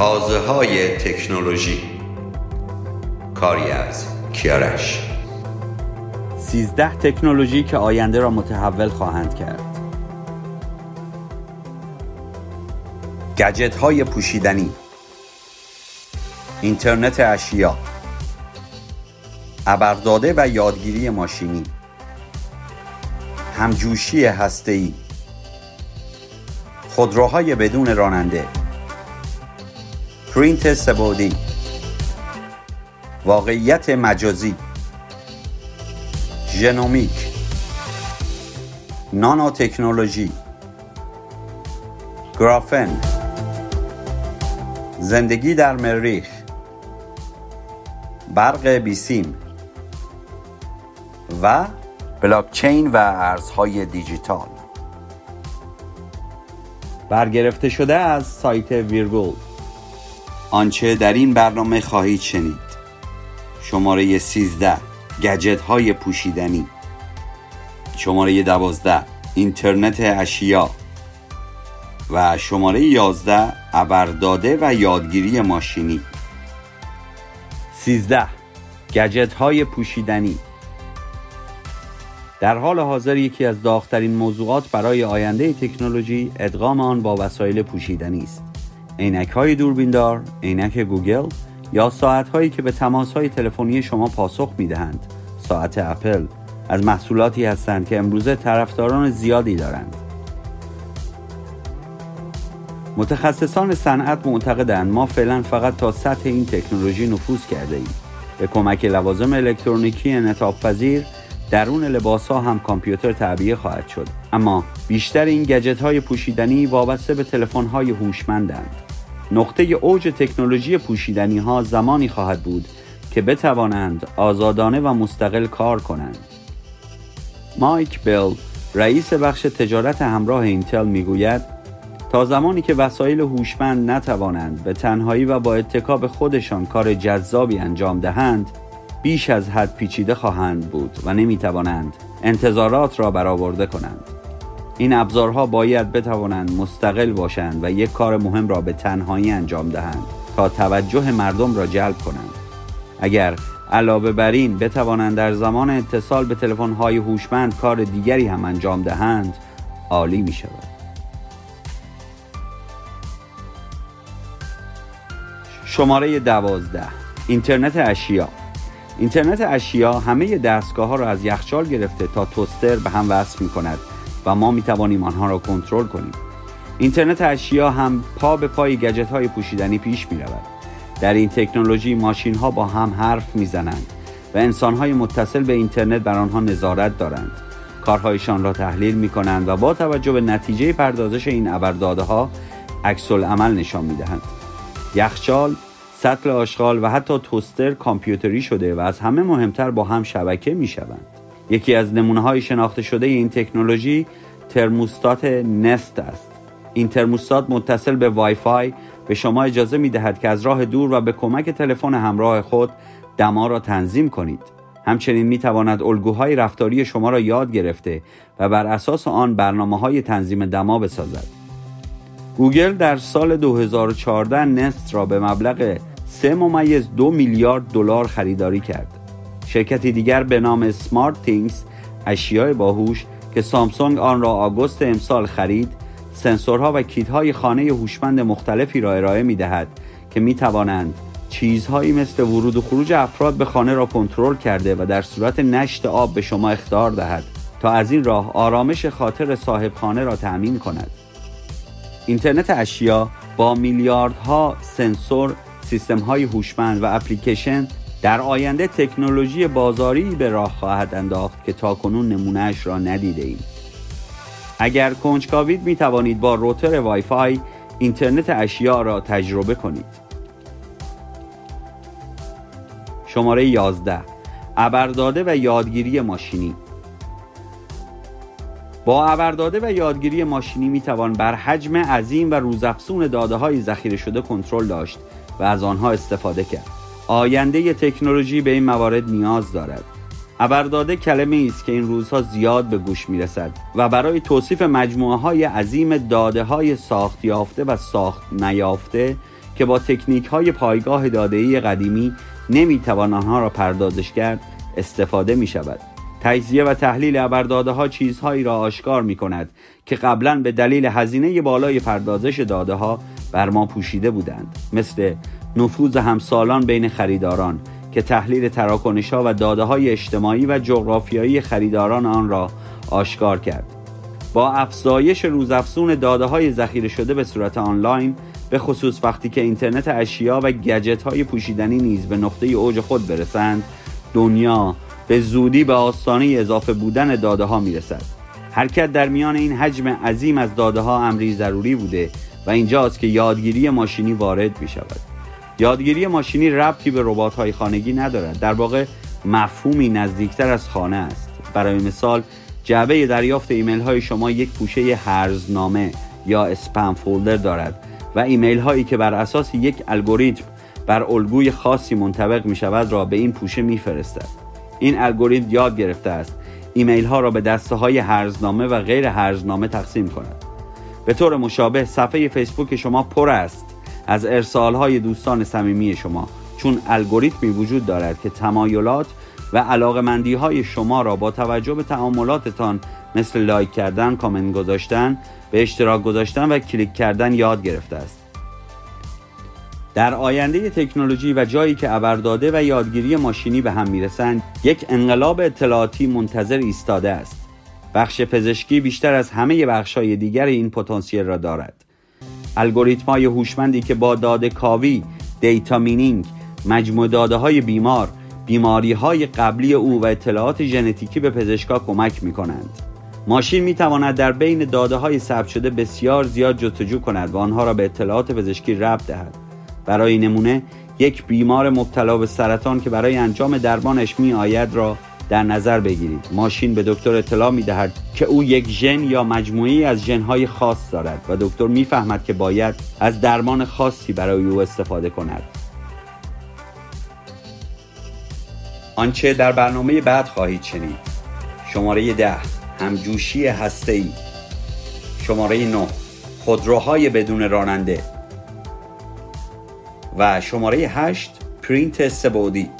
تازه های تکنولوژی. کاری از کیارش سیزده تکنولوژی که آینده را متحول خواهند کرد. گجت های پوشیدنی. اینترنت اشیا. ابرداده و یادگیری ماشینی. همجوشی هسته‌ای. خودروهای بدون راننده. پرینت سبودی. واقعیت مجازی. ژنومیک. نانو تکنولوژی گرافن. زندگی در مریخ. برق بیسیم. و بلاکچین و ارزهای دیجیتال. برگرفته شده از سایت ویرگول. آنچه در این برنامه خواهید شنید. شماره 13 گجت های پوشیدنی. شماره 12 اینترنت اشیا. و شماره 11 ابرداده و یادگیری ماشینی. 13 گجت های پوشیدنی. در حال حاضر یکی از داغترین موضوعات برای آینده تکنولوژی ادغام آن با وسایل پوشیدنی است. عینک های دوربیندار، عینک گوگل یا ساعت هایی که به تماس های تلفنی شما پاسخ می دهند ساعت اپل از محصولاتی هستند که امروزه طرفداران زیادی دارند. متخصصان صنعت معتقدند ما فعلا فقط تا سطح این تکنولوژی نفوذ کرده ایم به کمک لوازم الکترونیکی انعطاف پذیر درون لباس ها هم کامپیوتر تعبیه خواهد شد. اما بیشتر این گجت های پوشیدنی وابسته به تلفن های هوشمندند. نقطه اوج تکنولوژی پوشیدنی ها زمانی خواهد بود که بتوانند آزادانه و مستقل کار کنند. مایک بیل رئیس بخش تجارت همراه اینتل می‌گوید تا زمانی که وسایل هوشمند نتوانند به تنهایی و با اتکاب خودشان کار جذابی انجام دهند بیش از حد پیچیده خواهند بود و نمی توانند انتظارات را برآورده کنند. این ابزارها باید بتوانند مستقل باشند و یک کار مهم را به تنهایی انجام دهند تا توجه مردم را جلب کنند. اگر علاوه بر این بتوانند در زمان اتصال به تلفن‌های هوشمند کار دیگری هم انجام دهند عالی می شود. شماره دوازده. اینترنت اشیا. اینترنت اشیا همه دستگاه ها را از یخچال گرفته تا توستر به هم وصل می کند و ما می توانیم آنها را کنترل کنیم. اینترنت اشیا هم پا به پای گجت های پوشیدنی پیش می رود در این تکنولوژی ماشین ها با هم حرف می زنند و انسان های متصل به اینترنت بر آنها نظارت دارند. کارهایشان را تحلیل می کنند و با توجه به نتیجه پردازش این ابرداده ها عکس عمل نشان می دهند یخچال سطل آشغال و حتی توستر کامپیوتری شده و از همه مهمتر با هم شبکه می شوند. یکی از نمونه های شناخته شده این تکنولوژی ترموستات نست است. این ترموستات متصل به وای فای به شما اجازه می دهد که از راه دور و به کمک تلفن همراه خود دما را تنظیم کنید. همچنین می تواند الگوهای رفتاری شما را یاد گرفته و بر اساس آن برنامه های تنظیم دما بسازد. گوگل در سال 2014 Nest را به مبلغ 3 ممیز دو میلیارد دلار خریداری کرد. شرکتی دیگر به نام SmartThings اشیاء باهوش که سامسونگ آن را آگوست امسال خرید سنسورها و کیت های خانه هوشمند مختلفی را ارائه می دهد که می توانند چیزهایی مثل ورود و خروج افراد به خانه را کنترل کرده و در صورت نشت آب به شما اختار دهد تا از این راه آرامش خاطر صاحب خانه را تأمین کند. اینترنت اشیا با میلیاردها سنسور سیستم های هوشمند و اپلیکیشن در آینده تکنولوژی بازاری به راه خواهد انداخت که تاکنون نمونهش را ندیده ایم. اگر کنجکاوید می توانید با روتر وای فای اینترنت اشیا را تجربه کنید. شماره 11 ابرداده و یادگیری ماشینی با ابرداده و یادگیری ماشینی می توان بر حجم عظیم و روزافزون داده های ذخیره شده کنترل داشت و از آنها استفاده کرد آینده تکنولوژی به این موارد نیاز دارد. ابرداده کلمه است که این روزها زیاد به گوش می رسد و برای توصیف مجموعه های عظیم داده های ساخت یافته و ساخت نیافته که با تکنیک های پایگاه داده قدیمی نمی‌توان آنها را پردازش کرد استفاده می شود تجزیه و تحلیل ابرداده ها چیزهایی را آشکار می کند که قبلا به دلیل هزینه بالای پردازش داده ها بر ما پوشیده بودند. مثل نفوذ همسالان بین خریداران که تحلیل تراکنش ها و داده های اجتماعی و جغرافیایی خریداران آن را آشکار کرد. با افزایش روزافزون داده های ذخیره شده به صورت آنلاین به خصوص وقتی که اینترنت اشیا و گجت های پوشیدنی نیز به نقطه اوج خود برسند دنیا به زودی به آستانه اضافه بودن داده ها می رسد در میان این حجم عظیم از داده ها امری ضروری بوده و اینجاست که یادگیری ماشینی وارد می شود یادگیری ماشینی ربطی به ربات های خانگی ندارد. در واقع مفهومی نزدیکتر از خانه است. برای مثال جعبه دریافت ایمیل های شما یک پوشه هرزنامه یا اسپم فولدر دارد و ایمیل هایی که بر اساس یک الگوریتم بر الگوی خاصی منطبق می شود را به این پوشه می فرستد. این الگوریتم یاد گرفته است. ایمیل ها را به دسته های هرزنامه و غیر هرزنامه تقسیم کند. به طور مشابه صفحه فیسبوک شما پر است از ارسال های دوستان صمیمی شما چون الگوریتمی وجود دارد که تمایلات و علاقمندی های شما را با توجه به تعاملاتتان مثل لایک کردن، کامنت گذاشتن، به اشتراک گذاشتن و کلیک کردن یاد گرفته است. در آینده تکنولوژی و جایی که ابرداده و یادگیری ماشینی به هم می‌رسند یک انقلاب اطلاعاتی منتظر ایستاده است بخش پزشکی بیشتر از همه بخشهای دیگر این پتانسیل را دارد. الگوریتم های هوشمندی که با داده کاوی data mining مجموع داده های بیمار بیماری های قبلی او و اطلاعات ژنتیکی به پزشکا کمک می کنند ماشین می تواند در بین داده های ثبت شده بسیار زیاد جستجو کند و آنها را به اطلاعات پزشکی ربط دهد. برای نمونه یک بیمار مبتلا به سرطان که برای انجام درمانش می آید را در نظر بگیرید. ماشین به دکتر اطلاع می دهد که او یک ژن یا مجموعی از ژنهای خاص دارد و دکتر می‌فهمد که باید از درمان خاصی برای او استفاده کند. آنچه در برنامه بعد خواهید شنید. شماره ده همجوشی ای شماره 9 خودروهای بدون راننده. و شماره 8 پرینت سبودی.